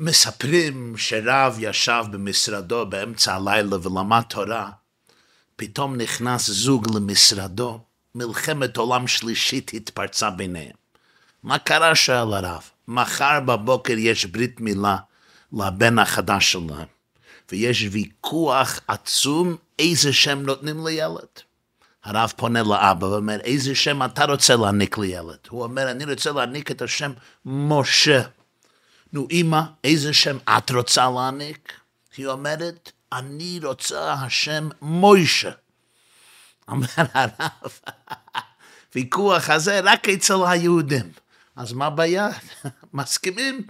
מספרים שרב ישב במשרדו באמצע הלילה ולמד תורה, פתאום נכנס זוג למשרדו, מלחמת עולם שלישית התפרצה ביניהם. מה קרה? שאל הרב. מחר בבוקר יש ברית מילה לבן החדש שלהם, ויש ויכוח עצום איזה שם נותנים לילד. הרב פונה לאבא ואומר, איזה שם אתה רוצה להעניק לילד? הוא אומר, אני רוצה להעניק את השם משה. נו, אמא, איזה שם את רוצה להעניק? היא אומרת, אני רוצה השם מוישה. אומר הרב, ויכוח הזה רק אצל היהודים. אז מה הבעיה? מסכימים?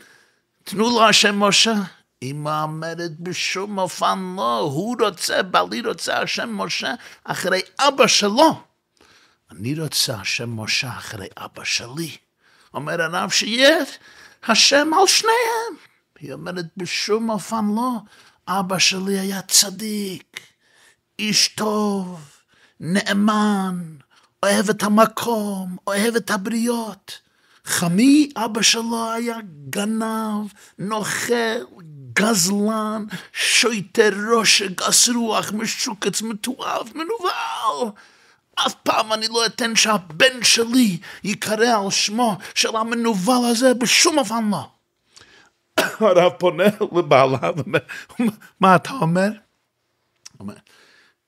תנו לו השם משה. אמא אומרת בשום אופן לא, הוא רוצה, בעלי רוצה השם משה אחרי אבא שלו. אני רוצה השם משה אחרי אבא שלי. אומר הרב שיהיה השם על שניהם. היא אומרת בשום אופן לא, אבא שלי היה צדיק, איש טוב, נאמן, אוהב את המקום, אוהב את הבריות. חמי, אבא שלו היה גנב, נוכל, גזלן, שויטר ראש, גס רוח, משוקץ, מתועב, מנוול. אף פעם אני לא אתן שהבן שלי ייקרא על שמו של המנוול הזה בשום אופן לא. הרב פונה לבעלה ואומר, מה אתה אומר? אומר,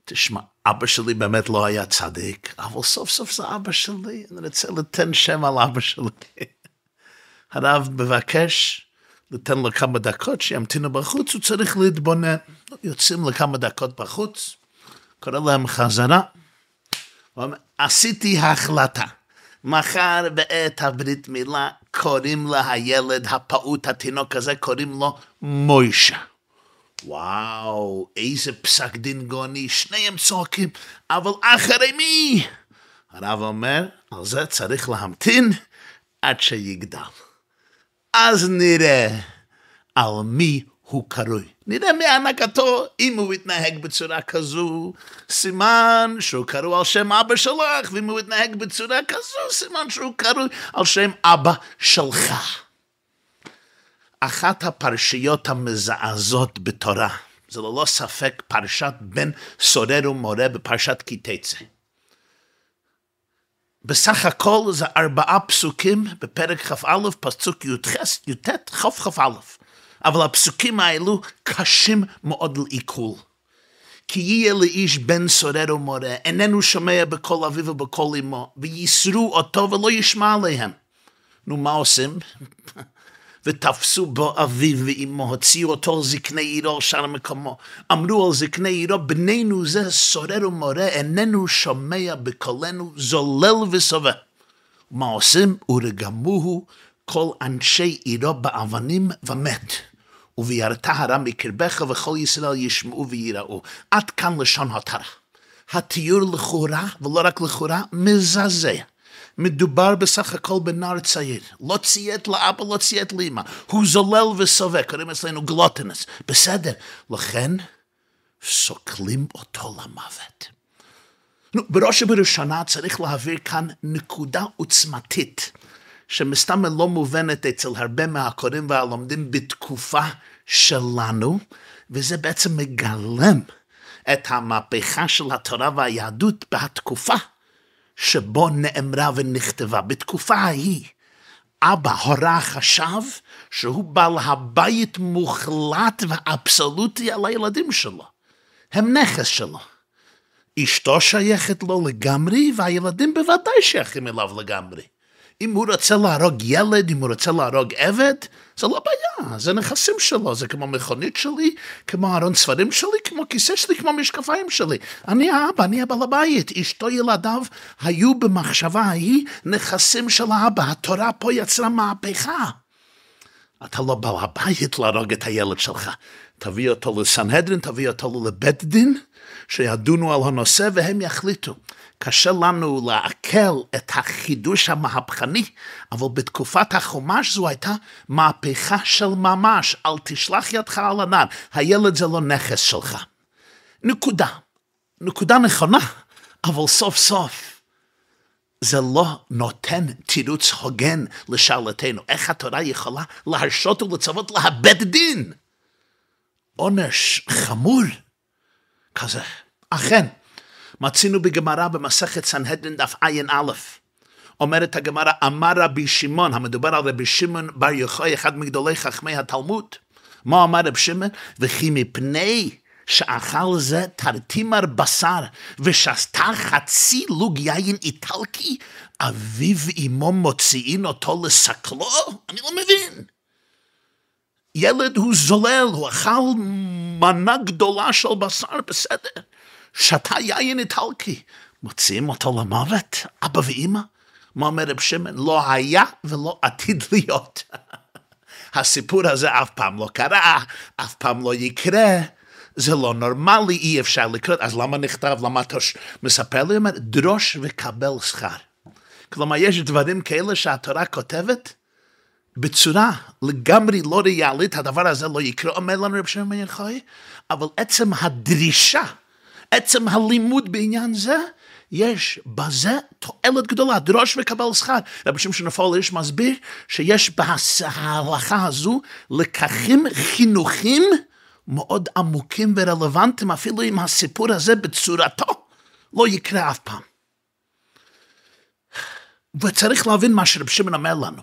תשמע, אבא שלי באמת לא היה צדיק, אבל סוף סוף זה אבא שלי, אני רוצה לתן שם על אבא שלי. הרב מבקש לתן לו כמה דקות שימתינו בחוץ, הוא צריך להתבונן. יוצאים לכמה דקות בחוץ, קורא להם חזרה. עשיתי החלטה. מחר בעת הברית מילה קוראים לה הילד הפעוט התינוק הזה, קוראים לו מוישה. וואו, איזה פסק דין גאוני, שניהם צועקים, אבל אחרי מי? הרב אומר, על זה צריך להמתין עד שיגדל. אז נראה על מי הוא קרוי. נראה מהנהגתו, אם הוא יתנהג בצורה כזו, סימן שהוא קרוי על שם אבא שלך, ואם הוא יתנהג בצורה כזו, סימן שהוא קרוי על שם אבא שלך. אחת הפרשיות המזעזות בתורה, זה ללא ספק פרשת בן סורר ומורה בפרשת כי תצא. בסך הכל זה ארבעה פסוקים בפרק כ"א, פסוק י"ט, כ"כ"א. אבל הפסוקים האלו קשים מאוד לעיכול. כי יהיה לאיש בן סורר ומורה, איננו שומע בקול אביו ובקול אמו, וייסרו אותו ולא ישמע עליהם. נו, מה עושים? ותפסו בו אביו ואמו, הוציאו אותו על זקני עירו, שאר מקומו. אמרו על זקני עירו, בנינו זה סורר ומורה, איננו שומע בקולנו, זולל וסובב. מה עושים? ורגמוהו כל אנשי עירו באבנים ומת. ובירתה הרע מקרבך וכל ישראל ישמעו ויראו. עד כאן לשון התרה. התיאור לכאורה, ולא רק לכאורה, מזעזע. מדובר בסך הכל בנער צעיר. לא ציית לאבא, לא ציית לאמא. הוא זולל וסובק, קוראים אצלנו גלוטנס. בסדר. לכן, סוקלים אותו למוות. נו, בראש ובראשונה צריך להעביר כאן נקודה עוצמתית, שמסתם לא מובנת אצל הרבה מהקוראים והלומדים בתקופה שלנו, וזה בעצם מגלם את המהפכה של התורה והיהדות בתקופה שבו נאמרה ונכתבה. בתקופה ההיא, אבא, הורה, חשב שהוא בעל הבית מוחלט ואבסולוטי על הילדים שלו. הם נכס שלו. אשתו שייכת לו לגמרי, והילדים בוודאי שייכים אליו לגמרי. אם הוא רוצה להרוג ילד, אם הוא רוצה להרוג עבד, זה לא בעיה, זה נכסים שלו, זה כמו מכונית שלי, כמו ארון ספרים שלי, כמו כיסא שלי, כמו משקפיים שלי. אני האבא, אני הבעל הבית, אשתו ילדיו היו במחשבה ההיא נכסים של האבא, התורה פה יצרה מהפכה. אתה לא בעל הבית להרוג את הילד שלך. תביא אותו לסנהדרין, תביא אותו לבית דין, שידונו על הנושא והם יחליטו. קשה לנו לעכל את החידוש המהפכני, אבל בתקופת החומש זו הייתה מהפכה של ממש, אל תשלח ידך על הנער, הילד זה לא נכס שלך. נקודה. נקודה נכונה, אבל סוף סוף זה לא נותן תירוץ הוגן לשאלתנו. איך התורה יכולה להרשות ולצוות לאבד דין? עונש חמור כזה. אכן, מצינו בגמרא במסכת סנהדרין דף ע"א. אומרת הגמרא, אמר רבי שמעון, המדובר על רבי שמעון בר יוחאי, אחד מגדולי חכמי התלמוד. מה אמר רבי שמעון? וכי מפני שאכל זה תרתימר בשר ושתה חצי לוג יין איטלקי, אביו ואמו מוציאין אותו לסקלו? אני לא מבין. ילד הוא זולל, הוא אכל מנה גדולה של בשר, בסדר. שתה יין איטלקי. מוציאים אותו למוות? אבא ואימא? מה אומר רב שמעון? לא היה ולא עתיד להיות. הסיפור הזה אף פעם לא קרה, אף פעם לא יקרה. זה לא נורמלי, אי אפשר לקרות, אז למה נכתב, למה אתה מספר לי? אומר, דרוש וקבל שכר. כלומר, יש דברים כאלה שהתורה כותבת בצורה לגמרי לא ריאלית, הדבר הזה לא יקרה, אומר לנו רב שמעון יחי, אבל עצם הדרישה, עצם הלימוד בעניין זה, יש בזה תועלת גדולה, דרוש וקבל שכר. רבי שמשון איש מסביר שיש בהלכה הזו לקחים חינוכים מאוד עמוקים ורלוונטיים, אפילו אם הסיפור הזה בצורתו לא יקרה אף פעם. וצריך להבין מה שרב שמעון אומר לנו.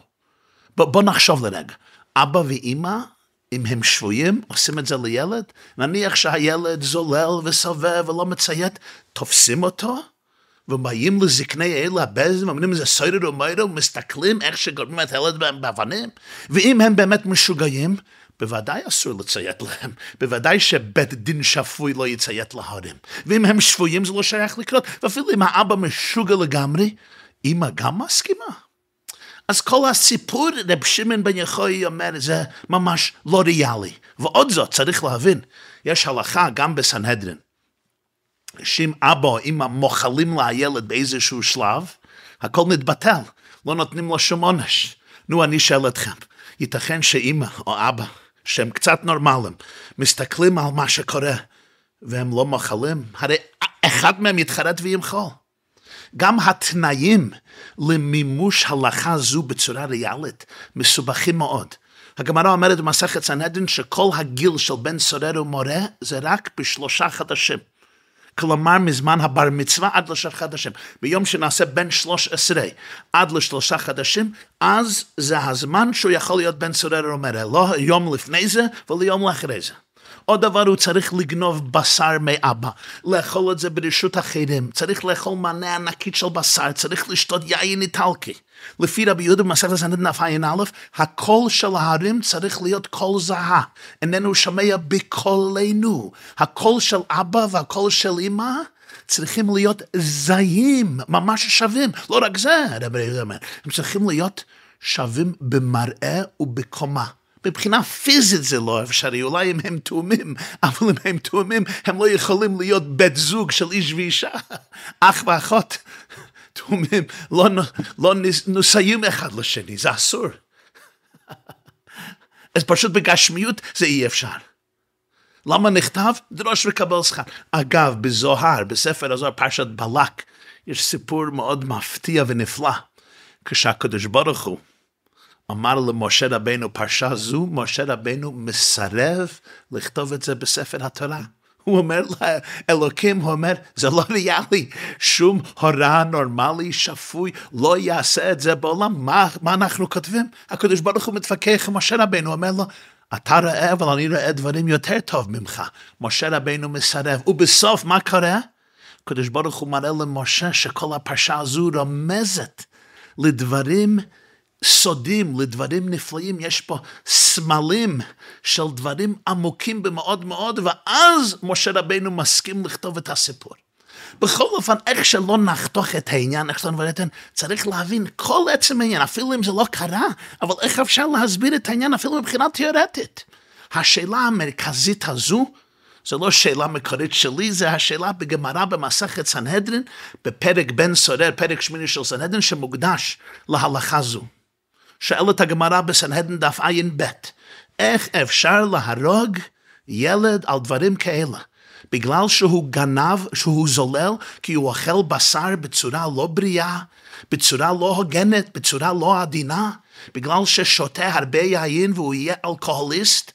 בוא נחשוב לרגע. אבא ואימא, אם הם שבויים, עושים את זה לילד, נניח שהילד זולל וסובב ולא מציית, תופסים אותו, ובאים לזקני אלה הבזם, אומרים זה סוידר ומוידר, מסתכלים איך שגורמים את הילד באבנים, ואם הם באמת משוגעים, בוודאי אסור לציית להם, בוודאי שבית דין שפוי לא יציית להורים. ואם הם שפויים זה לא שייך לקרות, ואפילו אם האבא משוגע לגמרי, אמא גם מסכימה. אז כל הסיפור, רב שמעון בן יחוי אומר, זה ממש לא ריאלי. ועוד זאת, צריך להבין, יש הלכה גם בסנהדרין, שאם אבא או אמא מוחלים לילד באיזשהו שלב, הכל מתבטל, לא נותנים לו שום עונש. נו, אני שואל אתכם, ייתכן שאמא או אבא, שהם קצת נורמליים, מסתכלים על מה שקורה, והם לא מוחלים? הרי אחד מהם יתחרט וימחול. גם התנאים למימוש הלכה זו בצורה ריאלית מסובכים מאוד. הגמרא אומרת במסכת סנהדרין שכל הגיל של בן סורר ומורה זה רק בשלושה חדשים. כלומר מזמן הבר מצווה עד לשלושה חדשים. ביום שנעשה בין שלוש עשרה עד לשלושה חדשים, אז זה הזמן שהוא יכול להיות בן סורר ומורה, לא יום לפני זה ולא יום לאחרי זה. עוד דבר הוא צריך לגנוב בשר מאבא, לאכול את זה ברשות אחרים, צריך לאכול מנה ענקית של בשר, צריך לשתות יין איטלקי. לפי רבי יהודה במסכת דף ע"א, הקול של ההרים צריך להיות קול זהה, איננו שומע בקולנו. הקול של אבא והקול של אמא צריכים להיות זהים, ממש שווים. לא רק זה, רבי יהודה אומר, הם צריכים להיות שווים במראה ובקומה. מבחינה פיזית זה לא אפשרי, אולי אם הם תאומים, אבל אם הם תאומים, הם לא יכולים להיות בית זוג של איש ואישה, אח ואחות. תאומים, לא, לא נוסעים אחד לשני, זה אסור. אז פשוט בגשמיות זה אי אפשר. למה נכתב? דרוש וקבל שכר. אגב, בזוהר, בספר הזוהר, פרשת בלק, יש סיפור מאוד מפתיע ונפלא. כשהקדוש ברוך הוא אמר למשה רבנו פרשה זו, משה רבנו מסרב לכתוב את זה בספר התורה. הוא אומר לאלוקים, הוא אומר, זה לא ריאלי, שום הוראה נורמלי, שפוי, לא יעשה את זה בעולם, מה, מה אנחנו כותבים? הקדוש ברוך הוא מתווכח עם משה רבנו, הוא אומר לו, אתה רואה, אבל אני רואה דברים יותר טוב ממך. משה רבנו מסרב, ובסוף מה קורה? הקדוש ברוך הוא מראה למשה שכל הפרשה הזו רומזת לדברים סודים, לדברים נפלאים, יש פה סמלים של דברים עמוקים במאוד מאוד, ואז משה רבינו מסכים לכתוב את הסיפור. בכל אופן, איך שלא נחתוך את העניין, איך שלא נברא צריך להבין כל עצם העניין, אפילו אם זה לא קרה, אבל איך אפשר להסביר את העניין אפילו מבחינה תיאורטית. השאלה המרכזית הזו, זו לא שאלה מקורית שלי, זה השאלה בגמרא במסכת סנהדרין, בפרק בן סורר, פרק שמיני של סנהדרין, שמוקדש להלכה זו. שואלת הגמרא בסנהדן דף ע"ב, איך אפשר להרוג ילד על דברים כאלה? בגלל שהוא גנב, שהוא זולל, כי הוא אוכל בשר בצורה לא בריאה, בצורה לא הוגנת, בצורה לא עדינה, בגלל ששותה הרבה יין והוא יהיה אלכוהוליסט,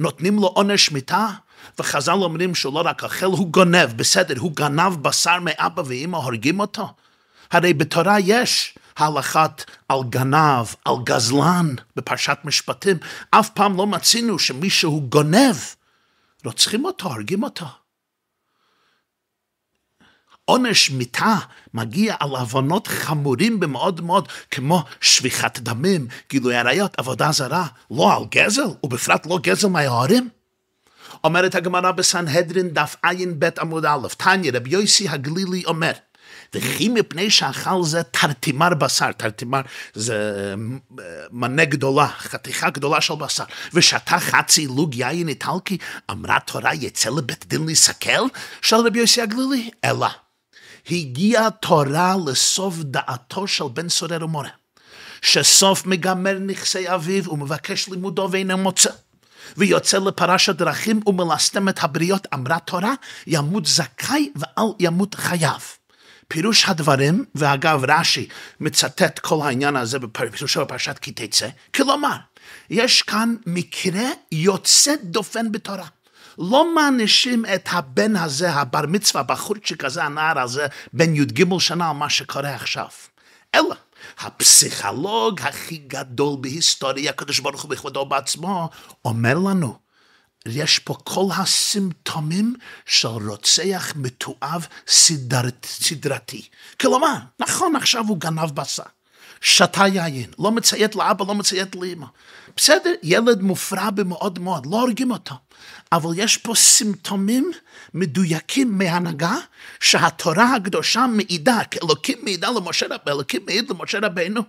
נותנים לו עונש מיתה, וחז"ל אומרים שהוא לא רק אוכל, הוא גונב, בסדר, הוא גנב בשר מאבא ואמא, הורגים אותו. הרי בתורה יש הלכת על גנב, על גזלן, בפרשת משפטים. אף פעם לא מצינו שמישהו גונב, רוצחים אותו, הורגים אותו. עונש מיתה מגיע על עוונות חמורים במאוד מאוד, כמו שפיכת דמים, גילוי עריות, עבודה זרה, לא על גזל, ובפרט לא גזל מההורים. אומרת הגמרא בסנהדרין דף ע"ב עמוד א', תניא רבי יוסי הגלילי אומר, וכי מפני שאכל זה תרתימר בשר, תרתימר זה מנה גדולה, חתיכה גדולה של בשר, ושתה חצי לוג יין איטלקי, אמרה תורה יצא לבית דין להסתכל? של רבי יוסי הגלילי, אלא. הגיעה תורה לסוף דעתו של בן סורר ומורה, שסוף מגמר נכסי אביו ומבקש לימודו ואינו מוצא. ויוצא לפרשת דרכים ומלסתם את הבריות, אמרה תורה, ימות זכאי ואל ימות חייב. פירוש הדברים, ואגב רש"י מצטט כל העניין הזה בפירושו בפרשת כי תצא, כלומר, יש כאן מקרה יוצא דופן בתורה. לא מענישים את הבן הזה, הבר מצווה, הבחורצ'יק הזה, הנער הזה, בן י"ג שנה, על מה שקורה עכשיו. אלא, הפסיכולוג הכי גדול בהיסטוריה, הקדוש ברוך הוא בכבודו בעצמו, אומר לנו, יש פה כל הסימפטומים של רוצח מתועב סדרת, סדרתי. כלומר, נכון, עכשיו הוא גנב בשר, שתה יין, לא מציית לאבא, לא מציית לאמא. בסדר, ילד מופרע במאוד מאוד, לא הורגים אותו. אבל יש פה סימפטומים מדויקים מהנהגה שהתורה הקדושה מעידה, כי אלוקים מעידה למשה רבינו, אלוקים מעיד למשה רבינו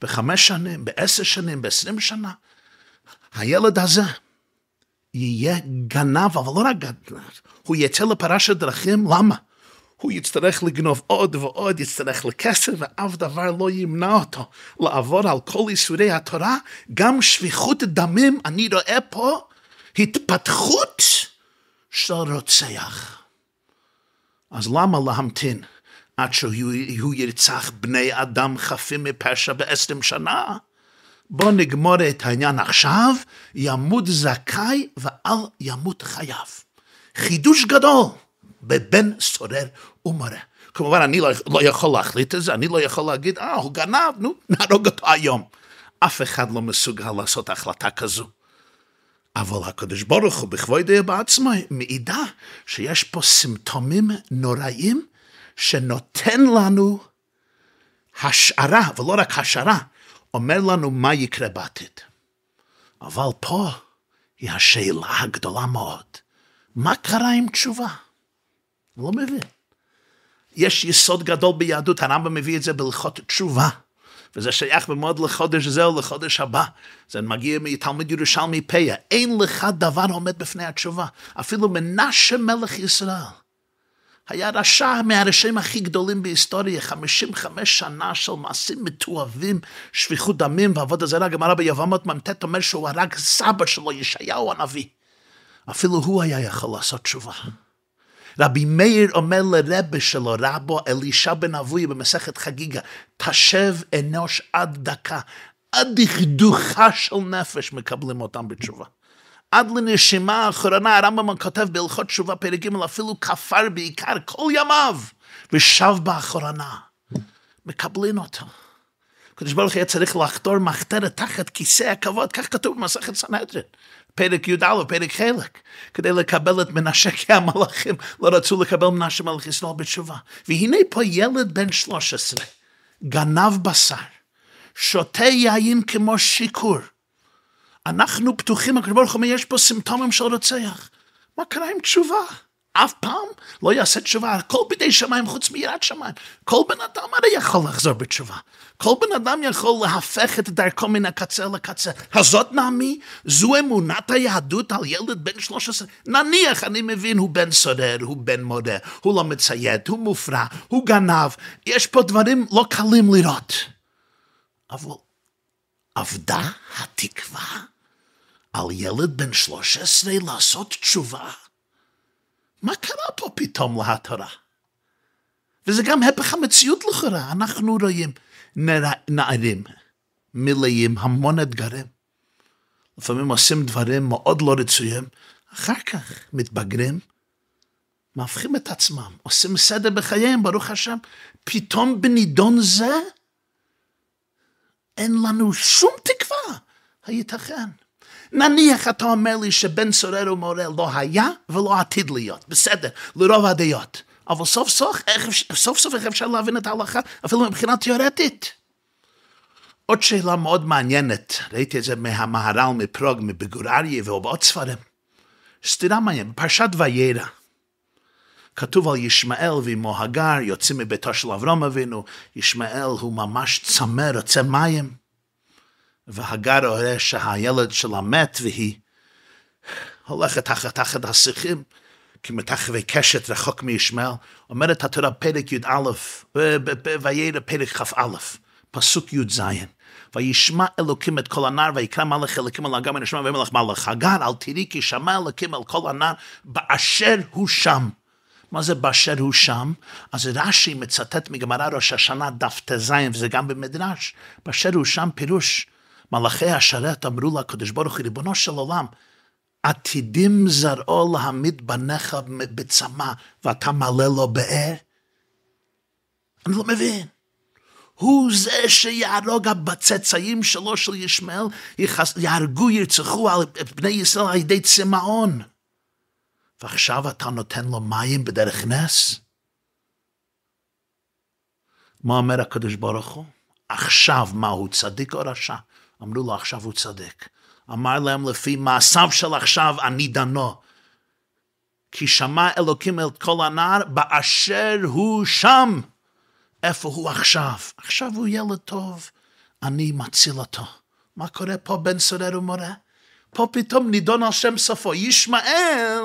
בחמש שנים, בעשר שנים, בעשרים שנה. הילד הזה יהיה גנב, אבל לא רק גנב, הוא יצא לפרשת דרכים, למה? הוא יצטרך לגנוב עוד ועוד, יצטרך לכסף, ואף דבר לא ימנע אותו לעבור על כל איסורי התורה, גם שפיכות דמים, אני רואה פה התפתחות של רוצח. אז למה להמתין עד שהוא ירצח בני אדם חפים מפשע בעשרים שנה? בוא נגמור את העניין עכשיו, ימות זכאי ואל ימות חייב. חידוש גדול בבן סורר ומורה. כמובן, אני לא, לא יכול להחליט את זה, אני לא יכול להגיד, אה, הוא גנב, נו, נהרוג אותו היום. אף אחד לא מסוגל לעשות החלטה כזו. אבל הקדוש ברוך הוא בכבודו בעצמו מעידה שיש פה סימפטומים נוראים שנותן לנו השערה, ולא רק השערה, אומר לנו מה יקרה בעתיד. אבל פה היא השאלה הגדולה מאוד. מה קרה עם תשובה? לא מבין. יש יסוד גדול ביהדות, הרמב"ם מביא את זה בהלכות תשובה. וזה שייך מאוד לחודש זה או לחודש הבא. זה מגיע מתלמיד ירושלמי פיה. אין לך דבר עומד בפני התשובה. אפילו מנשה מלך ישראל. היה רשע מהראשים הכי גדולים בהיסטוריה, 55 שנה של מעשים מתועבים, שפיכות דמים ועבוד הזרה, גמרא ביבמות מ"ט אומר שהוא הרג סבא שלו, ישעיהו הנביא. אפילו הוא היה יכול לעשות תשובה. רבי מאיר אומר לרבה שלו, רבו אלישע בן אבוי במסכת חגיגה, תשב אנוש עד דקה, עד דכדוכה של נפש מקבלים אותם בתשובה. עד לנשימה האחרונה הרמב"ם כותב בהלכות תשובה פרק ג' אפילו כפר בעיקר כל ימיו ושב באחרונה. מקבלים אותו. הקדוש ברוך היה צריך לחתור מחתרת תחת כיסא הכבוד, כך כתוב במסכת סנהדרין. פרק י"א, פרק חלק, כדי לקבל את מנשה, כי המלאכים לא רצו לקבל מנשה מלך ישראל בתשובה. והנה פה ילד בן 13, גנב בשר, שותה יין כמו שיכור. אנחנו פתוחים, הקדוש ברוך הוא יש פה סימפטומים של רוצח. מה קרה עם תשובה? אף פעם לא יעשה תשובה, הכל בידי שמיים חוץ מיראת שמיים. כל בן אדם הרי יכול לחזור בתשובה. כל בן אדם יכול להפך את דרכו מן הקצה לקצה. הזאת נעמי, זו אמונת היהדות על ילד בן 13. נניח, אני מבין, הוא בן סורר, הוא בן מורה, הוא לא מציית, הוא מופרע, הוא גנב. יש פה דברים לא קלים לראות. אבל אבדה התקווה על ילד בן 13 לעשות תשובה? מה קרה פה פתאום להתורה? וזה גם הפך המציאות לכאורה, אנחנו רואים נערים מלאים המון אתגרים. לפעמים עושים דברים מאוד לא רצויים, אחר כך מתבגרים, מהפכים את עצמם, עושים סדר בחייהם, ברוך השם. פתאום בנידון זה, אין לנו שום תקווה. הייתכן? נניח אתה אומר לי שבן סורר ומורה לא היה ולא עתיד להיות, בסדר, לרוב הדעות. אבל סוף סוף, איך, סוף סוף איך אפשר להבין את ההלכה, אפילו מבחינה תיאורטית. עוד שאלה מאוד מעניינת, ראיתי את זה מהמהר"ל מפרוג, מביגור אריה ובעוד ספרים. סתירה מעניינת, בפרשת וירא. כתוב על ישמעאל ואמו הגר, יוצאים מביתו של אברום אבינו, ישמעאל הוא ממש צמא, רוצה מים. והגר רואה שהילד שלה מת והיא הולכת תחת תחת השיחים, כמתחווי קשת רחוק מישמעאל, אומרת התורה פרק י"א, וירא פרק כ"א, פסוק י"ז. וישמע אלוקים את כל הנער, ויקרא מלך אלוקים על הגר ונשמע ומלך מלך הגר, אל תראי כי שמע אלוקים על כל הנער, באשר הוא שם. מה זה באשר הוא שם? אז רש"י מצטט מגמרא ראש השנה דף ט"ז, וזה גם במדרש. באשר הוא שם פירוש, מלאכי השרת אמרו לקדוש ברוך הוא, ריבונו של עולם, עתידים זרעו להעמיד בניך בצמא, ואתה מלא לו באר? אני לא מבין. הוא זה שיהרוג בצאצאים שלו של ישמעאל, יהרגו, ירצחו על בני ישראל על ידי צמאון. ועכשיו אתה נותן לו מים בדרך נס? מה אומר הקדוש ברוך הוא? עכשיו מה הוא צדיק או רשע? אמרו לו עכשיו הוא צדיק. אמר להם לפי מעשיו של עכשיו אני דנו. כי שמע אלוקים אל כל הנער באשר הוא שם. איפה הוא עכשיו? עכשיו הוא ילד טוב, אני מציל אותו. מה קורה פה בן סורר ומורה? פה פתאום נידון על שם סופו. ישמעאל,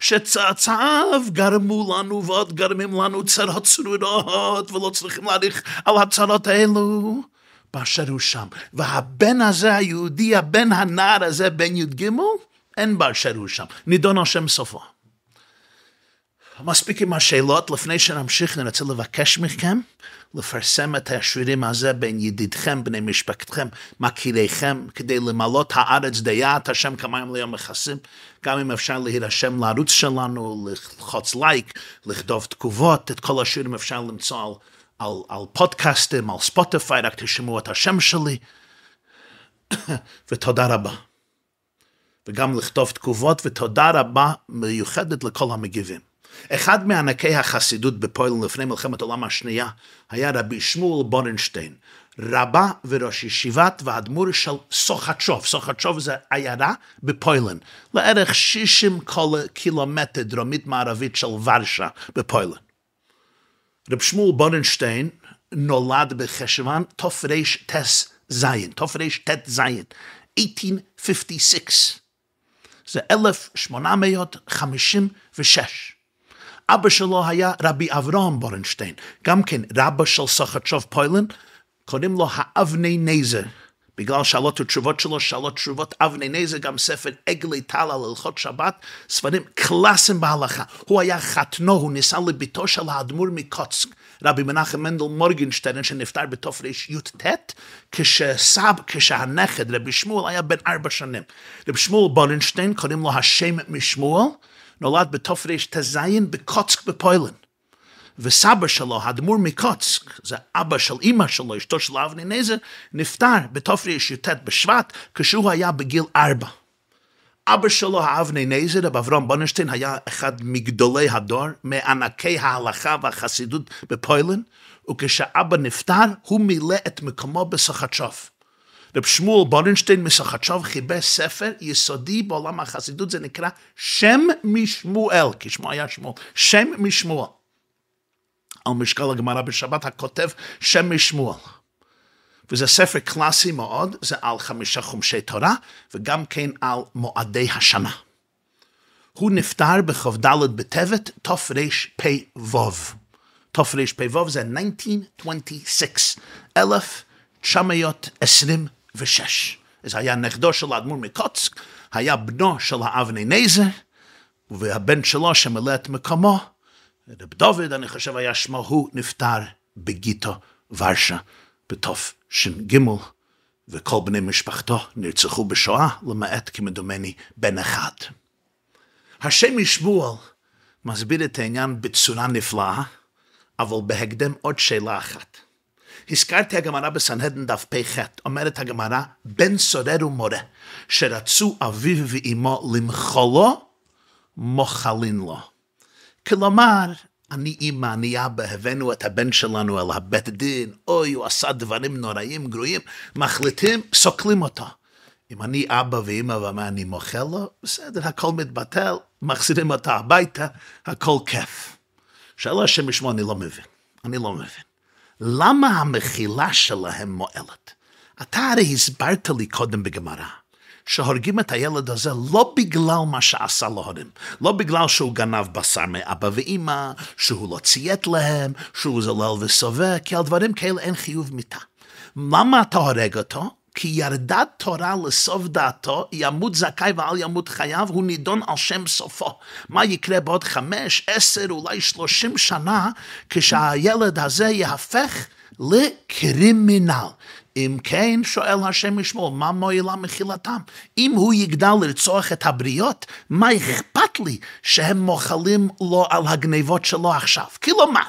שצאצאיו גרמו לנו ועוד גרמים לנו צרות צרורות, ולא צריכים להעריך על הצרות האלו. באשר הוא שם. והבן הזה, היהודי, הבן הנער הזה, בן י"ג, אין באשר הוא שם. נידון על שם סופו. מספיק עם השאלות, לפני שנמשיך אני רוצה לבקש מכם לפרסם את השבירים הזה בין ידידכם, בני משפחתכם, מכיריכם, כדי למלות הארץ דיית השם כמים ליום מכסים, גם אם אפשר להירשם לערוץ שלנו, ללחוץ לייק, לכתוב תגובות, את כל השירים אפשר למצוא על, על, על פודקאסטים, על ספוטיפיי, רק תשמעו את השם שלי, ותודה רבה. וגם לכתוב תגובות, ותודה רבה מיוחדת לכל המגיבים. אחד מענקי החסידות בפועל לפני מלחמת העולם השנייה היה רבי שמואל בורנשטיין, רבה וראש ישיבת והאדמו"ר של סוחצ'וב, סוחצ'וב זה עיירה בפוילן, לערך 60 קילומטר דרומית מערבית של ורשה בפוילן. רב שמואל בורנשטיין נולד בחשוון תר"טז, תר"טז, 1856. זה 1856. אבא שלו היה רבי אברהם בורנשטיין, גם כן רבא של סחצ'וב פוילן, קוראים לו האבני נזר. בגלל שאלות ותשובות שלו, שאלות תשובות אבני נזר, גם ספר עגלי טל על הלכות שבת, ספרים קלאסיים בהלכה. הוא היה חתנו, הוא נישא לביתו של האדמו"ר מקוצק, רבי מנחם מנדל מורגנשטיין, שנפטר בתרי"ט, כשסב, כשהנכד, רבי שמואל, היה בן ארבע שנים. רבי שמואל בורנשטיין, קוראים לו השם משמואל, נולד בתר"טז בקוצק בפוילן. וסבא שלו, האדמו"ר מקוצק, זה אבא של אימא שלו, אשתו של אבני נזר, נפטר בתר"ט בשבט, כשהוא היה בגיל ארבע. אבא שלו, האבני נזר, רב אברהם בונשטיין, היה אחד מגדולי הדור, מענקי ההלכה והחסידות בפוילן, וכשאבא נפטר, הוא מילא את מקומו בסחצ'וב. רב שמואל בורנשטיין מסחצ'וב חיבר ספר יסודי בעולם החסידות, זה נקרא שם משמואל, כי שמו היה שמואל, שם משמואל. על משקל הגמרא בשבת הכותב שם משמואל. וזה ספר קלאסי מאוד, זה על חמישה חומשי תורה, וגם כן על מועדי השנה. הוא נפטר בכ"ד בטבת תרפ"ו. תרפ"ו זה 1926, 1926. ושש. זה היה נכדו של האדמו"ר מקוצק, היה בנו של האבני נזר, והבן שלו שמילא את מקומו, רב דוד, אני חושב היה שמו, הוא נפטר בגיטו ורשה בתוף ש"ג, וכל בני משפחתו נרצחו בשואה, למעט כמדומני בן אחד. השם ישבועל מסביר את העניין בצורה נפלאה, אבל בהקדם עוד שאלה אחת. הזכרתי הגמרא בסנהדן דף פ"ח, אומרת הגמרא, בן סורר ומורה, שרצו אביו ואמו למחולו, מוחלין לו. כלומר, אני אימא, אני אבא, הבאנו את הבן שלנו אל הבית דין, אוי, הוא עשה דברים נוראים, גרועים, מחליטים, סוקלים אותו. אם אני אבא ואימא ומה אני מוחל לו, בסדר, הכל מתבטל, מחזירים אותה הביתה, הכל כיף. שאלה השם ישמעו, אני לא מבין. אני לא מבין. למה המחילה שלהם מועלת? אתה הרי הסברת לי קודם בגמרא, שהורגים את הילד הזה לא בגלל מה שעשה להורים, לא בגלל שהוא גנב בשר מאבא ואימא, שהוא לא ציית להם, שהוא זולל וסובב, כי על דברים כאלה אין חיוב מיתה. למה אתה הורג אותו? כי ירדה תורה לסוף דעתו, ימות זכאי ואל ימות חייו, הוא נידון על שם סופו. מה יקרה בעוד חמש, עשר, אולי שלושים שנה, כשהילד הזה יהפך לקרימינל. אם כן, שואל השם ישמעו, מה מועילה מחילתם? אם הוא יגדל לרצוח את הבריות, מה אכפת לי שהם מוחלים לו על הגניבות שלו עכשיו? כלומר,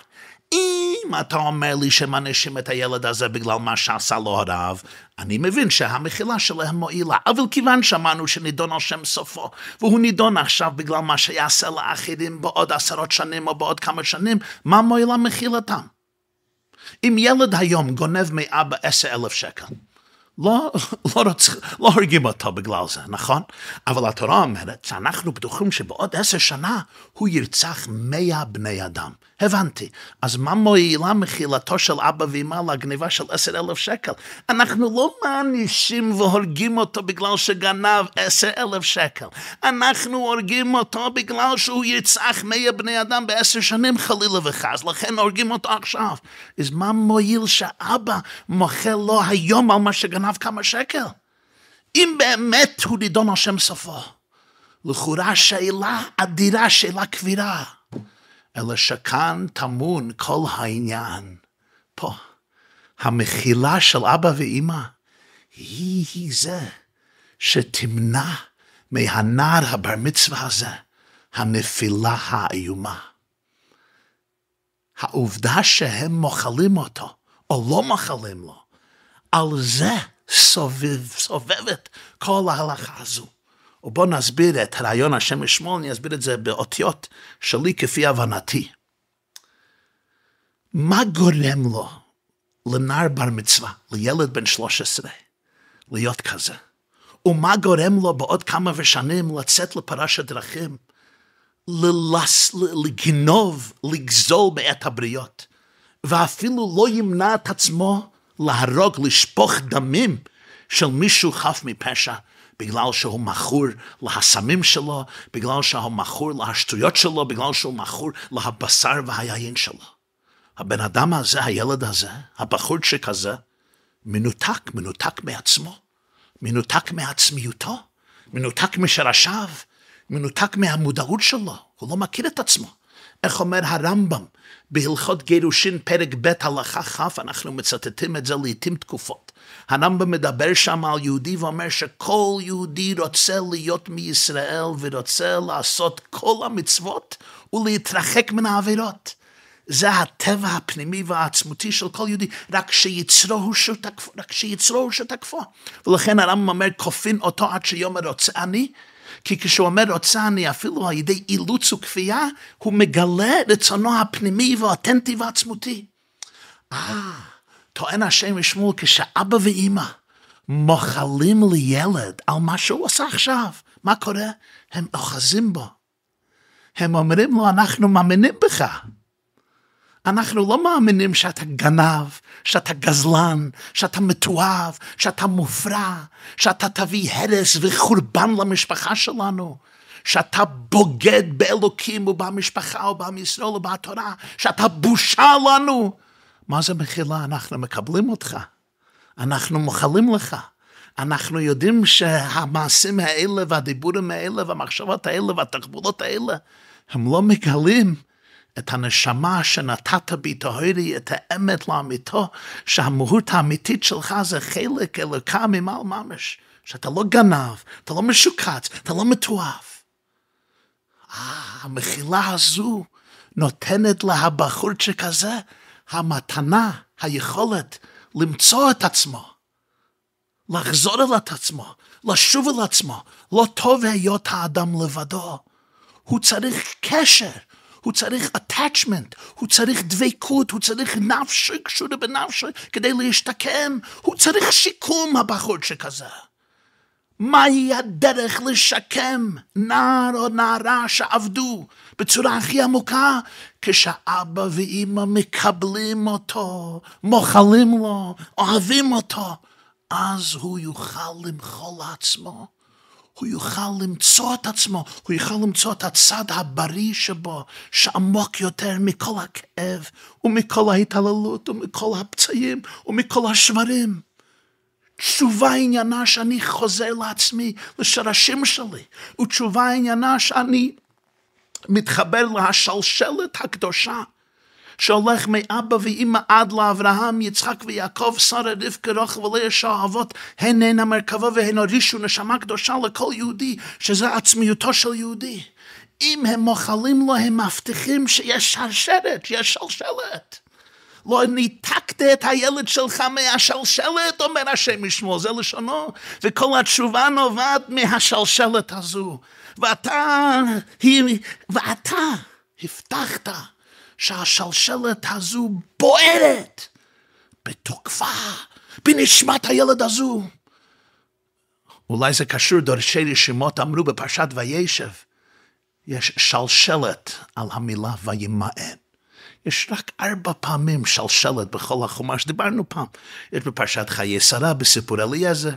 אם אתה אומר לי שמענישים את הילד הזה בגלל מה שעשה לו הרב, אני מבין שהמחילה שלהם מועילה, אבל כיוון שאמרנו שנידון על שם סופו, והוא נידון עכשיו בגלל מה שיעשה לאחרים בעוד עשרות שנים או בעוד כמה שנים, מה מועילה מחילתם? אם ילד היום גונב מאבא עשר אלף שקל, לא, לא, רוצ... לא הורגים אותו בגלל זה, נכון? אבל התורה אומרת שאנחנו בטוחים שבעוד עשר שנה הוא ירצח מאה בני אדם. הבנתי. אז מה מועילה מחילתו של אבא ואמא לגניבה של עשר אלף שקל? אנחנו לא מענישים והורגים אותו בגלל שגנב עשר אלף שקל. אנחנו הורגים אותו בגלל שהוא ירצח מאה בני אדם בעשר שנים חלילה וחס, לכן הורגים אותו עכשיו. אז מה מועיל שאבא מוחל לו היום על מה שגנב כמה שקל? אם באמת הוא נידון על שם סופו. לכאורה שאלה אדירה, שאלה כבירה. אלא שכאן טמון כל העניין. פה, המחילה של אבא ואימא היא, היא זה שתמנע מהנער הבר מצווה הזה הנפילה האיומה. העובדה שהם מוכלים אותו, או לא מוכלים לו, על זה סובב, סובבת כל ההלכה הזו. ובואו נסביר את רעיון השם ישמור, אני אסביר את זה באותיות שלי כפי הבנתי. מה גורם לו, לנער בר מצווה, לילד בן 13, להיות כזה? ומה גורם לו בעוד כמה ושנים לצאת לפרשת דרכים, ללס, לגנוב, לגזול בעת הבריות, ואפילו לא ימנע את עצמו להרוג, לשפוך דמים של מישהו חף מפשע, בגלל שהוא מכור להסמים שלו, בגלל שהוא מכור להשטויות שלו, בגלל שהוא מכור לבשר והיין שלו. הבן אדם הזה, הילד הזה, הבחורצ'יק הזה, מנותק, מנותק מעצמו, מנותק מעצמיותו, מנותק משרשיו, מנותק מהמודעות שלו, הוא לא מכיר את עצמו. איך אומר הרמב"ם בהלכות גירושין פרק ב' הלכה כ', אנחנו מצטטים את זה לעיתים תקופות. הרמב"ם מדבר שם על יהודי ואומר שכל יהודי רוצה להיות מישראל ורוצה לעשות כל המצוות ולהתרחק מן העבירות. זה הטבע הפנימי והעצמותי של כל יהודי, רק שיצרו הוא שתקפו, רק שיצרו הוא שתקפו. ולכן הרמב"ם אומר, כופין אותו עד שיאמר רוצה אני, כי כשהוא אומר רוצה אני, אפילו על ידי אילוץ וכפייה, הוא מגלה רצונו הפנימי והאותנטי והעצמותי. אה, טוען השם ישמעו כשאבא ואימא מוחלים לילד על מה שהוא עשה עכשיו, מה קורה? הם אוחזים בו. הם אומרים לו, אנחנו מאמינים בך. אנחנו לא מאמינים שאתה גנב, שאתה גזלן, שאתה מתועב, שאתה מופרע, שאתה תביא הרס וחורבן למשפחה שלנו, שאתה בוגד באלוקים ובמשפחה ובעם ישראל ובתורה, שאתה בושה לנו. מה זה מחילה? אנחנו מקבלים אותך, אנחנו מוחלים לך, אנחנו יודעים שהמעשים האלה והדיבורים האלה והמחשבות האלה והתחבולות האלה הם לא מגלים את הנשמה שנתת בי טהורי, את האמת לאמיתו, שהמהות האמיתית שלך זה חלק אלוקה ממעל ממש, שאתה לא גנב, אתה לא משוקץ, אתה לא מתועב. אה, המחילה הזו נותנת להבחורצ'יק הזה המתנה, היכולת למצוא את עצמו, לחזור אל את עצמו, לשוב אל עצמו. לא טוב היות האדם לבדו. הוא צריך קשר, הוא צריך attachment, הוא צריך דבקות, הוא צריך נפשי, קשורה בנפשי, כדי להשתקם. הוא צריך שיקום, הבחור שכזה. מהי הדרך לשקם נער או נערה שעבדו בצורה הכי עמוקה? כשאבא ואימא מקבלים אותו, מוחלים לו, אוהבים אותו, אז הוא יוכל למחול לעצמו. הוא יוכל למצוא את עצמו, הוא יוכל למצוא את הצד הבריא שבו, שעמוק יותר מכל הכאב, ומכל ההתעללות, ומכל הפצעים, ומכל השברים. תשובה עניינה שאני חוזר לעצמי, לשרשים שלי, ותשובה עניינה שאני מתחבר להשלשלת הקדושה, שהולך מאבא ואימא עד לאברהם, יצחק ויעקב, שרה, רבקה, רוחל ולאה שהאבות, הן הן המרכבה והן הורישו נשמה קדושה לכל יהודי, שזה עצמיותו של יהודי. אם הם מוחלים לו, הם מבטיחים שיש שרשרת, שיש שלשלת. לא ניתקת את הילד שלך מהשלשלת, אומר השם ישמו, זה לשונו, וכל התשובה נובעת מהשלשלת הזו. ואתה, ואתה הבטחת שהשלשלת הזו בוערת בתוקפה, בנשמת הילד הזו. אולי זה קשור, דורשי רשימות אמרו בפרשת וישב, יש שלשלת על המילה וימאן. יש רק ארבע פעמים שלשלת בכל החומש, דיברנו פעם. יש בפרשת חיי שרה, בסיפור אליעזר,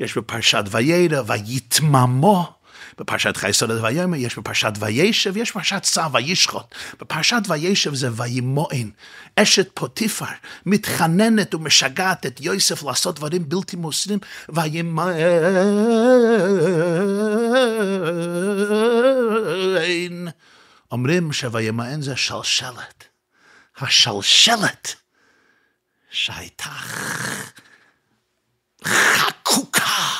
יש בפרשת וירא, ויתממו, בפרשת חייסוד ויאמר, יש בפרשת וישב, יש בפרשת צו וישחוט. בפרשת וישב זה וימואן. אשת פוטיפר מתחננת ומשגעת את יוסף לעשות דברים בלתי מוסרים, וימואן. אומרים שוימאן זה שלשלת. השלשלת שהייתה חקוקה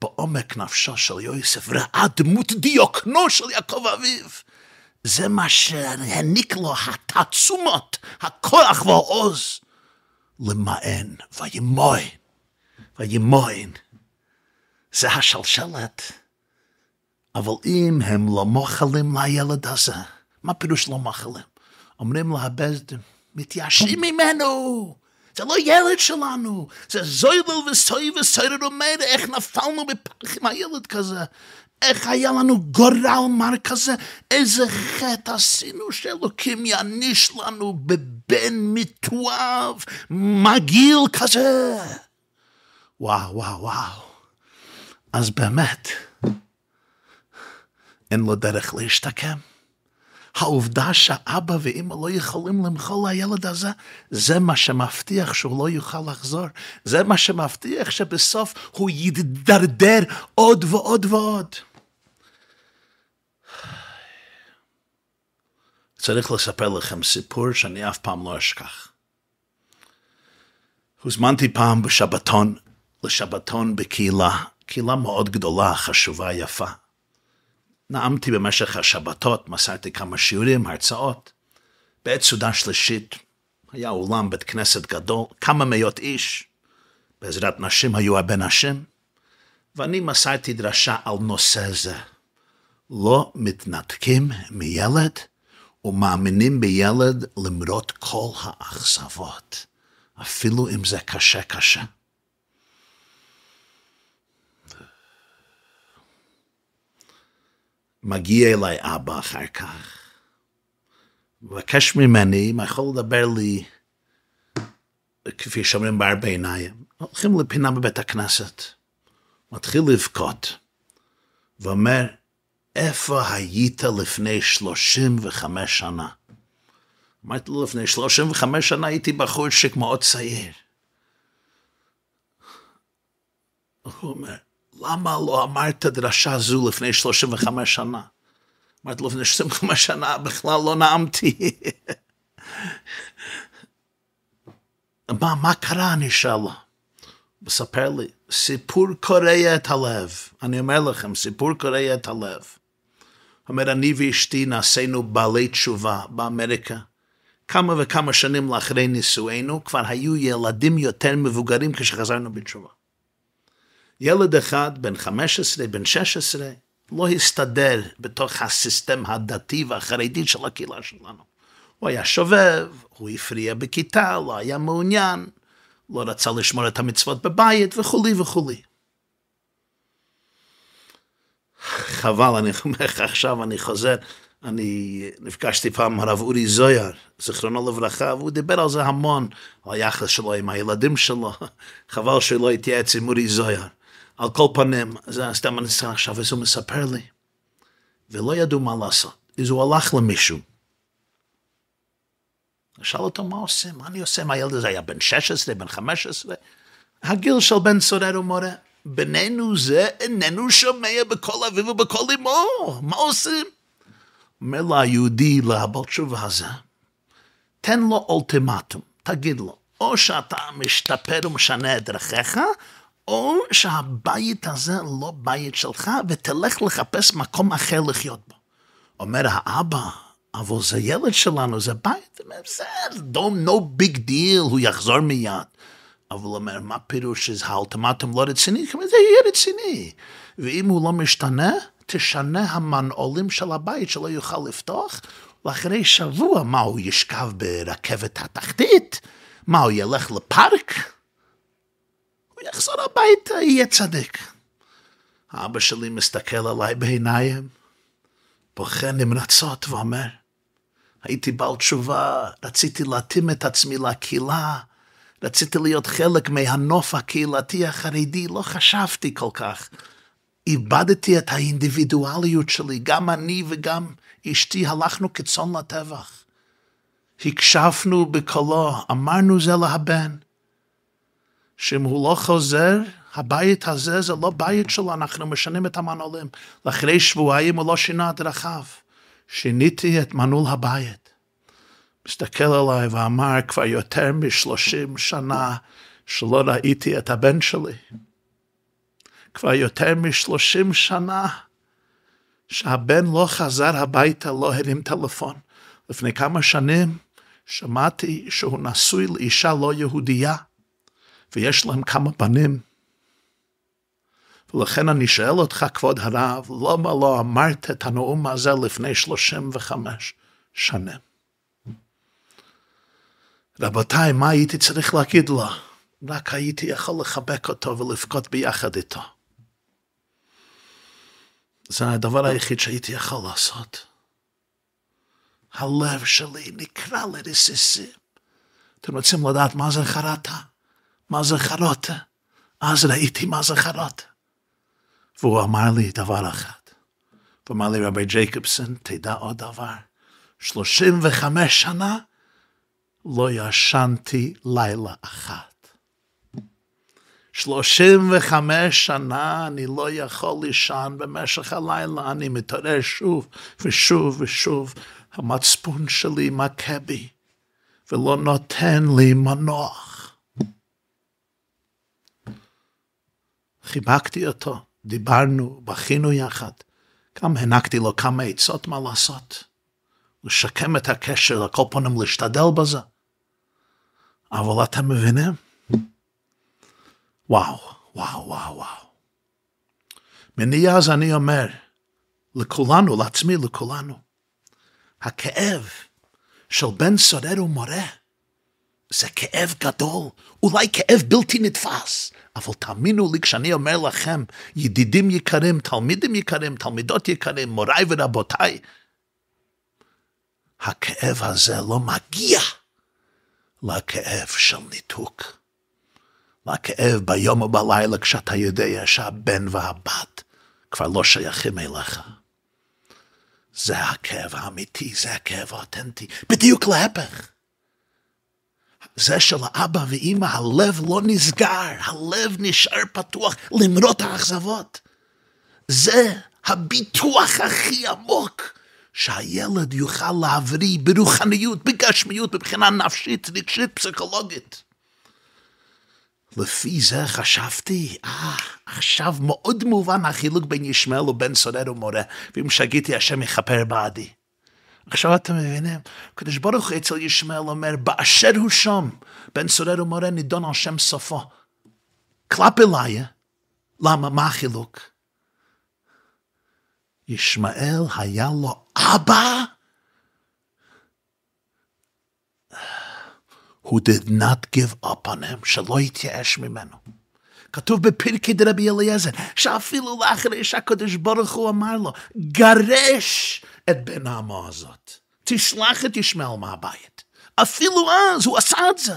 בעומק נפשו של יוסף, ראה דמות דיוקנו של יעקב אביו. זה מה שהעניק לו התעצומות, הכוח והעוז למען, וימוין, וימוין. זה השלשלת. אבל אם הם לא מוכלים לילד הזה, מה פירוש לא מוכלים? אומרים לה הבזדן, מתייאשים ממנו. זה לא ילד שלנו, זה זויבל וסוי וסוירר אומר, איך נפלנו בפח עם הילד כזה, איך היה לנו גורל מר כזה, איזה חטא עשינו שאלוקים יעניש לנו בבן מתועב, מגעיל כזה. וואו, וואו, וואו. אז באמת, אין לו דרך להשתקם. העובדה שאבא ואמא לא יכולים למחול לילד הזה, זה מה שמבטיח שהוא לא יוכל לחזור. זה מה שמבטיח שבסוף הוא יתדרדר עוד ועוד ועוד. צריך לספר לכם סיפור שאני אף פעם לא אשכח. הוזמנתי פעם בשבתון, לשבתון בקהילה, קהילה מאוד גדולה, חשובה, יפה. נאמתי במשך השבתות, מסרתי כמה שיעורים, הרצאות. בעת סעודה שלישית היה אולם בית כנסת גדול, כמה מאות איש, בעזרת נשים היו הרבה נשים, ואני מסרתי דרשה על נושא זה. לא מתנתקים מילד ומאמינים בילד למרות כל האכזבות, אפילו אם זה קשה קשה. מגיע אליי אבא אחר כך, מבקש ממני אם יכול לדבר לי, כפי שאומרים בהרבה עיניים, הולכים לפינה בבית הכנסת, מתחיל לבכות, ואומר, איפה היית לפני 35 שנה? אמרתי לו, לפני 35 שנה הייתי בחור שק מאוד צעיר. הוא אומר, למה לא אמרת דרשה זו לפני 35 שנה? אמרתי לו, לפני 25 שנה בכלל לא נאמתי. מה, מה קרה? אני שואל לו. מספר לי, סיפור קורע את הלב. אני אומר לכם, סיפור קורע את הלב. אומר, אני ואשתי נעשינו בעלי תשובה באמריקה. כמה וכמה שנים לאחרי נישואינו, כבר היו ילדים יותר מבוגרים כשחזרנו בתשובה. ילד אחד, בן 15, בן 16, לא הסתדר בתוך הסיסטם הדתי והחרדי של הקהילה שלנו. הוא היה שובב, הוא הפריע בכיתה, לא היה מעוניין, לא רצה לשמור את המצוות בבית וכולי וכולי. חבל, אני אומר לך עכשיו, אני חוזר, אני נפגשתי פעם עם הרב אורי זויר, זיכרונו לברכה, והוא דיבר על זה המון, על היחס שלו עם הילדים שלו, חבל שהוא לא התייעץ עם אורי זויר. על כל פנים, זה סתם אני צריך עכשיו, אז הוא מספר לי, ולא ידעו מה לעשות, אז הוא הלך למישהו. שאל אותו מה עושה, מה אני עושה, מה הילד הזה היה בן 16, בן 15, הגיל של בן סורר ומורה. בינינו זה איננו שומע בכל אביו ובכל אמו, מה עושים? אומר לו היהודי לבעל תשובה הזה, תן לו אולטימטום, תגיד לו, או שאתה משתפר ומשנה את דרכיך, או שהבית הזה לא בית שלך, ותלך לחפש מקום אחר לחיות בו. אומר האבא, אבל זה ילד שלנו, זה בית, בסדר, no big deal, הוא יחזור מיד. אבל אומר, מה פירוש שזה האולטימטום לא רציני? זה יהיה רציני. ואם הוא לא משתנה, תשנה המנעולים של הבית שלא יוכל לפתוח, ואחרי שבוע, מה, הוא ישכב ברכבת התחתית? מה, הוא ילך לפארק? הוא יחזור הביתה, יהיה צדיק. אבא שלי מסתכל עליי בעיניים, בוכה נמרצות ואומר, הייתי בעל תשובה, רציתי להתאים את עצמי לקהילה, רציתי להיות חלק מהנוף הקהילתי החרדי, לא חשבתי כל כך. איבדתי את האינדיבידואליות שלי, גם אני וגם אשתי הלכנו כצאן לטבח. הקשבנו בקולו, אמרנו זה לבן, שאם הוא לא חוזר, הבית הזה זה לא בית שלו, אנחנו משנים את המנעולים. לאחרי שבועיים הוא לא שינה את דרכיו. שיניתי את מנעול הבית. מסתכל עליי ואמר, כבר יותר משלושים שנה שלא ראיתי את הבן שלי. כבר יותר משלושים שנה שהבן לא חזר הביתה, לא הרים טלפון. לפני כמה שנים שמעתי שהוא נשוי לאישה לא יהודייה, ויש להם כמה בנים. ולכן אני שואל אותך, כבוד הרב, למה לא אמרת את הנאום הזה לפני 35 שנים? רבותיי, מה הייתי צריך להגיד לו? רק הייתי יכול לחבק אותו ולבכות ביחד איתו. זה הדבר היחיד שהייתי יכול לעשות. הלב שלי נקרע לרסיסים. אתם רוצים לדעת מה זה חרטה? מה זה חרוטה? אז ראיתי מה זה חרוטה. והוא אמר לי דבר אחד. הוא אמר לי, רבי ג'ייקובסון, תדע עוד דבר. 35 שנה לא ישנתי לילה אחת. 35 שנה אני לא יכול לישון במשך הלילה, אני מתעורר שוב ושוב ושוב. המצפון שלי מכה בי ולא נותן לי מנוח. חיבקתי אותו, דיברנו, בכינו יחד. גם הענקתי לו כמה עצות מה לעשות. לשקם את הקשר, לכל פנים להשתדל בזה. אבל אתם מבינים? וואו, וואו, וואו, וואו. מאז אני אומר, לכולנו, לעצמי, לכולנו, הכאב של בן סורר ומורה, זה כאב גדול, אולי כאב בלתי נתפס, אבל תאמינו לי כשאני אומר לכם, ידידים יקרים, תלמידים יקרים, תלמידות יקרים, מוריי ורבותיי, הכאב הזה לא מגיע לכאב של ניתוק. לכאב ביום ובלילה כשאתה יודע שהבן והבת כבר לא שייכים אליך. זה הכאב האמיתי, זה הכאב האותנטי, בדיוק להפך. זה שלאבא ואימא הלב לא נסגר, הלב נשאר פתוח למרות האכזבות. זה הביטוח הכי עמוק שהילד יוכל להבריא ברוחניות, בגשמיות, מבחינה נפשית, רגשית, פסיכולוגית. לפי זה חשבתי, אה, עכשיו מאוד מובן החילוק בין ישמעאל ובין סורר ומורה, ואם שגיתי השם יכפר בעדי. עכשיו אתם מבינים, הקדוש ברוך הוא אצל ישמעאל אומר, באשר הוא שם, בין סורר ומורה נידון על שם סופו. כלפי ליה, למה, מה החילוק? ישמעאל היה לו אבא who did not give up on him, שלא התייאש ממנו. כתוב בפרקי דרבי אליעזר, שאפילו לאחרי שהקדוש ברוך הוא אמר לו, גרש את בן העמו הזאת. תשלח את ישמעאל מהבית. אפילו אז הוא עשה את זה.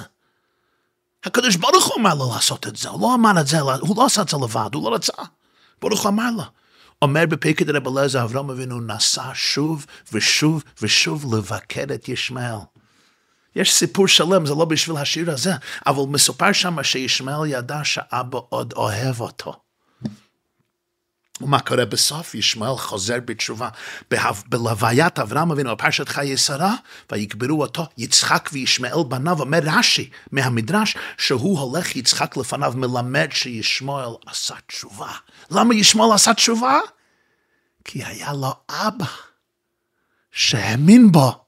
הקדוש ברוך הוא אמר לו לעשות את זה, הוא לא אמר את זה, הוא לא עשה את זה לבד, הוא לא רצה. ברוך הוא אמר לו. אומר בפרקי דרבי אליעזר, אברהם אבינו נסע שוב ושוב ושוב לבקר את ישמעאל. יש סיפור שלם, זה לא בשביל השיר הזה, אבל מסופר שם שישמעאל ידע שאבא עוד אוהב אותו. ומה קורה בסוף? ישמעאל חוזר בתשובה. בלוויית אברהם אבינו, בפרשת חיי שרה, ויקברו אותו יצחק וישמעאל בניו, אומר רש"י מהמדרש, שהוא הולך יצחק לפניו, מלמד שישמעאל עשה תשובה. למה ישמעאל עשה תשובה? כי היה לו אבא שהאמין בו.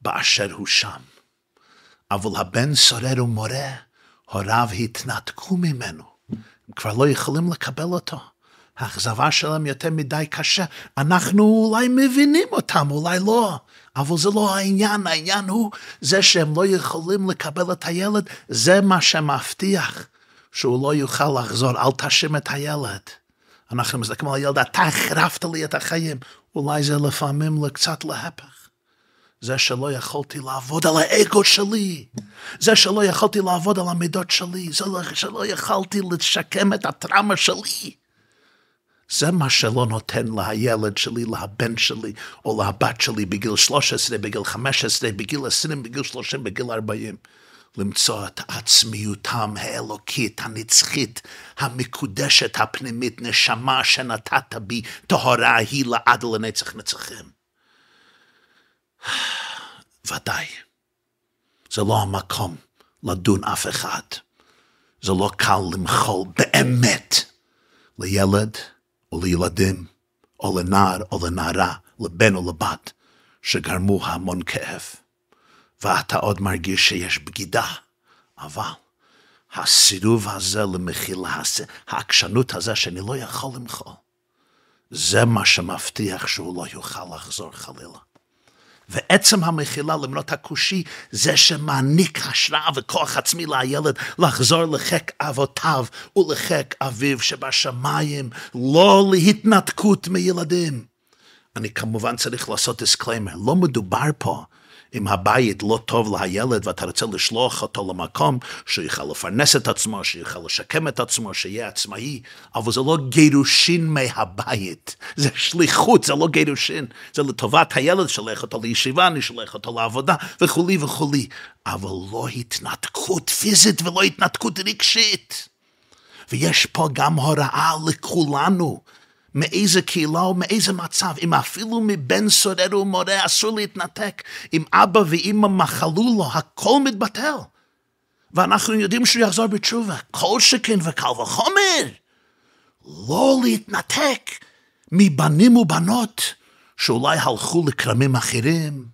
באשר הוא שם. אבל הבן סורר ומורה, הוריו התנתקו ממנו. הם כבר לא יכולים לקבל אותו. האכזבה שלהם יותר מדי קשה. אנחנו אולי מבינים אותם, אולי לא. אבל זה לא העניין, העניין הוא זה שהם לא יכולים לקבל את הילד, זה מה שמבטיח שהוא לא יוכל לחזור, אל תאשים את הילד. אנחנו מסתכלים על הילד, אתה החרפת לי את החיים. אולי זה לפעמים קצת להפך. זה שלא יכולתי לעבוד על האגו שלי, זה שלא יכולתי לעבוד על המידות שלי, זה שלא יכולתי לשקם את הטראומה שלי. זה מה שלא נותן לילד שלי, לבן שלי, או לבת שלי בגיל 13, בגיל 15, בגיל 20, בגיל 30, בגיל 40, למצוא את עצמיותם האלוקית, הנצחית, המקודשת, הפנימית, נשמה שנתת בי, טהרה היא לעד לנצח נצחים. ודאי, זה לא המקום לדון אף אחד. זה לא קל למחול באמת לילד או לילדים או לנער או לנערה, לבן או לבת, שגרמו המון כאב. ואתה עוד מרגיש שיש בגידה, אבל הסירוב הזה למחילה, העקשנות הזה שאני לא יכול למחול, זה מה שמבטיח שהוא לא יוכל לחזור חלילה. ועצם המחילה למרות הכושי זה שמעניק השראה וכוח עצמי לילד לחזור לחיק אבותיו ולחיק אביו שבשמיים, לא להתנתקות מילדים. אני כמובן צריך לעשות disclaimer, לא מדובר פה אם הבית לא טוב לילד ואתה רוצה לשלוח אותו למקום שיוכל לפרנס את עצמו, שיוכל לשקם את עצמו, שיהיה עצמאי, אבל זה לא גירושין מהבית, זה שליחות, זה לא גירושין, זה לטובת הילד, שלח אותו לישיבה, אני שלח אותו לעבודה וכולי וכולי, אבל לא התנתקות פיזית ולא התנתקות רגשית. ויש פה גם הוראה לכולנו. מאיזה קהילה או מאיזה מצב, אם אפילו מבן סורר ומורה אסור להתנתק, אם אבא ואימא מחלו לו, הכל מתבטל. ואנחנו יודעים שהוא יחזור בתשובה, כל שכן וקל וחומר. לא להתנתק מבנים ובנות שאולי הלכו לכרמים אחרים,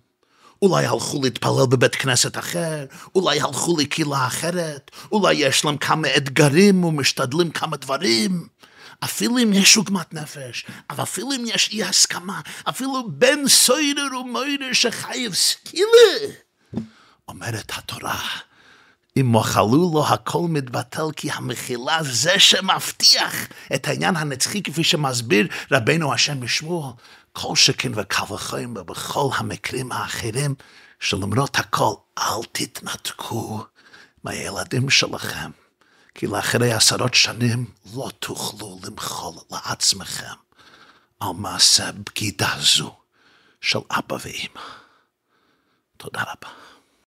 אולי הלכו להתפלל בבית כנסת אחר, אולי הלכו לקהילה אחרת, אולי יש להם כמה אתגרים ומשתדלים כמה דברים. אפילו אם יש עוגמת נפש, אבל אפילו אם יש אי הסכמה, אפילו בן סוידר ומוידר שחייב סקילה, אומרת התורה, אם מוחלו לו הכל מתבטל כי המחילה זה שמבטיח את העניין הנצחי כפי שמסביר רבנו השם בשמואל, כל שכן וקל וחיים ובכל המקרים האחרים שלמרות הכל אל תתנתקו מהילדים שלכם. כי לאחרי עשרות שנים לא תוכלו למחול לעצמכם על מעשה בגידה זו של אבא ואמא. תודה רבה.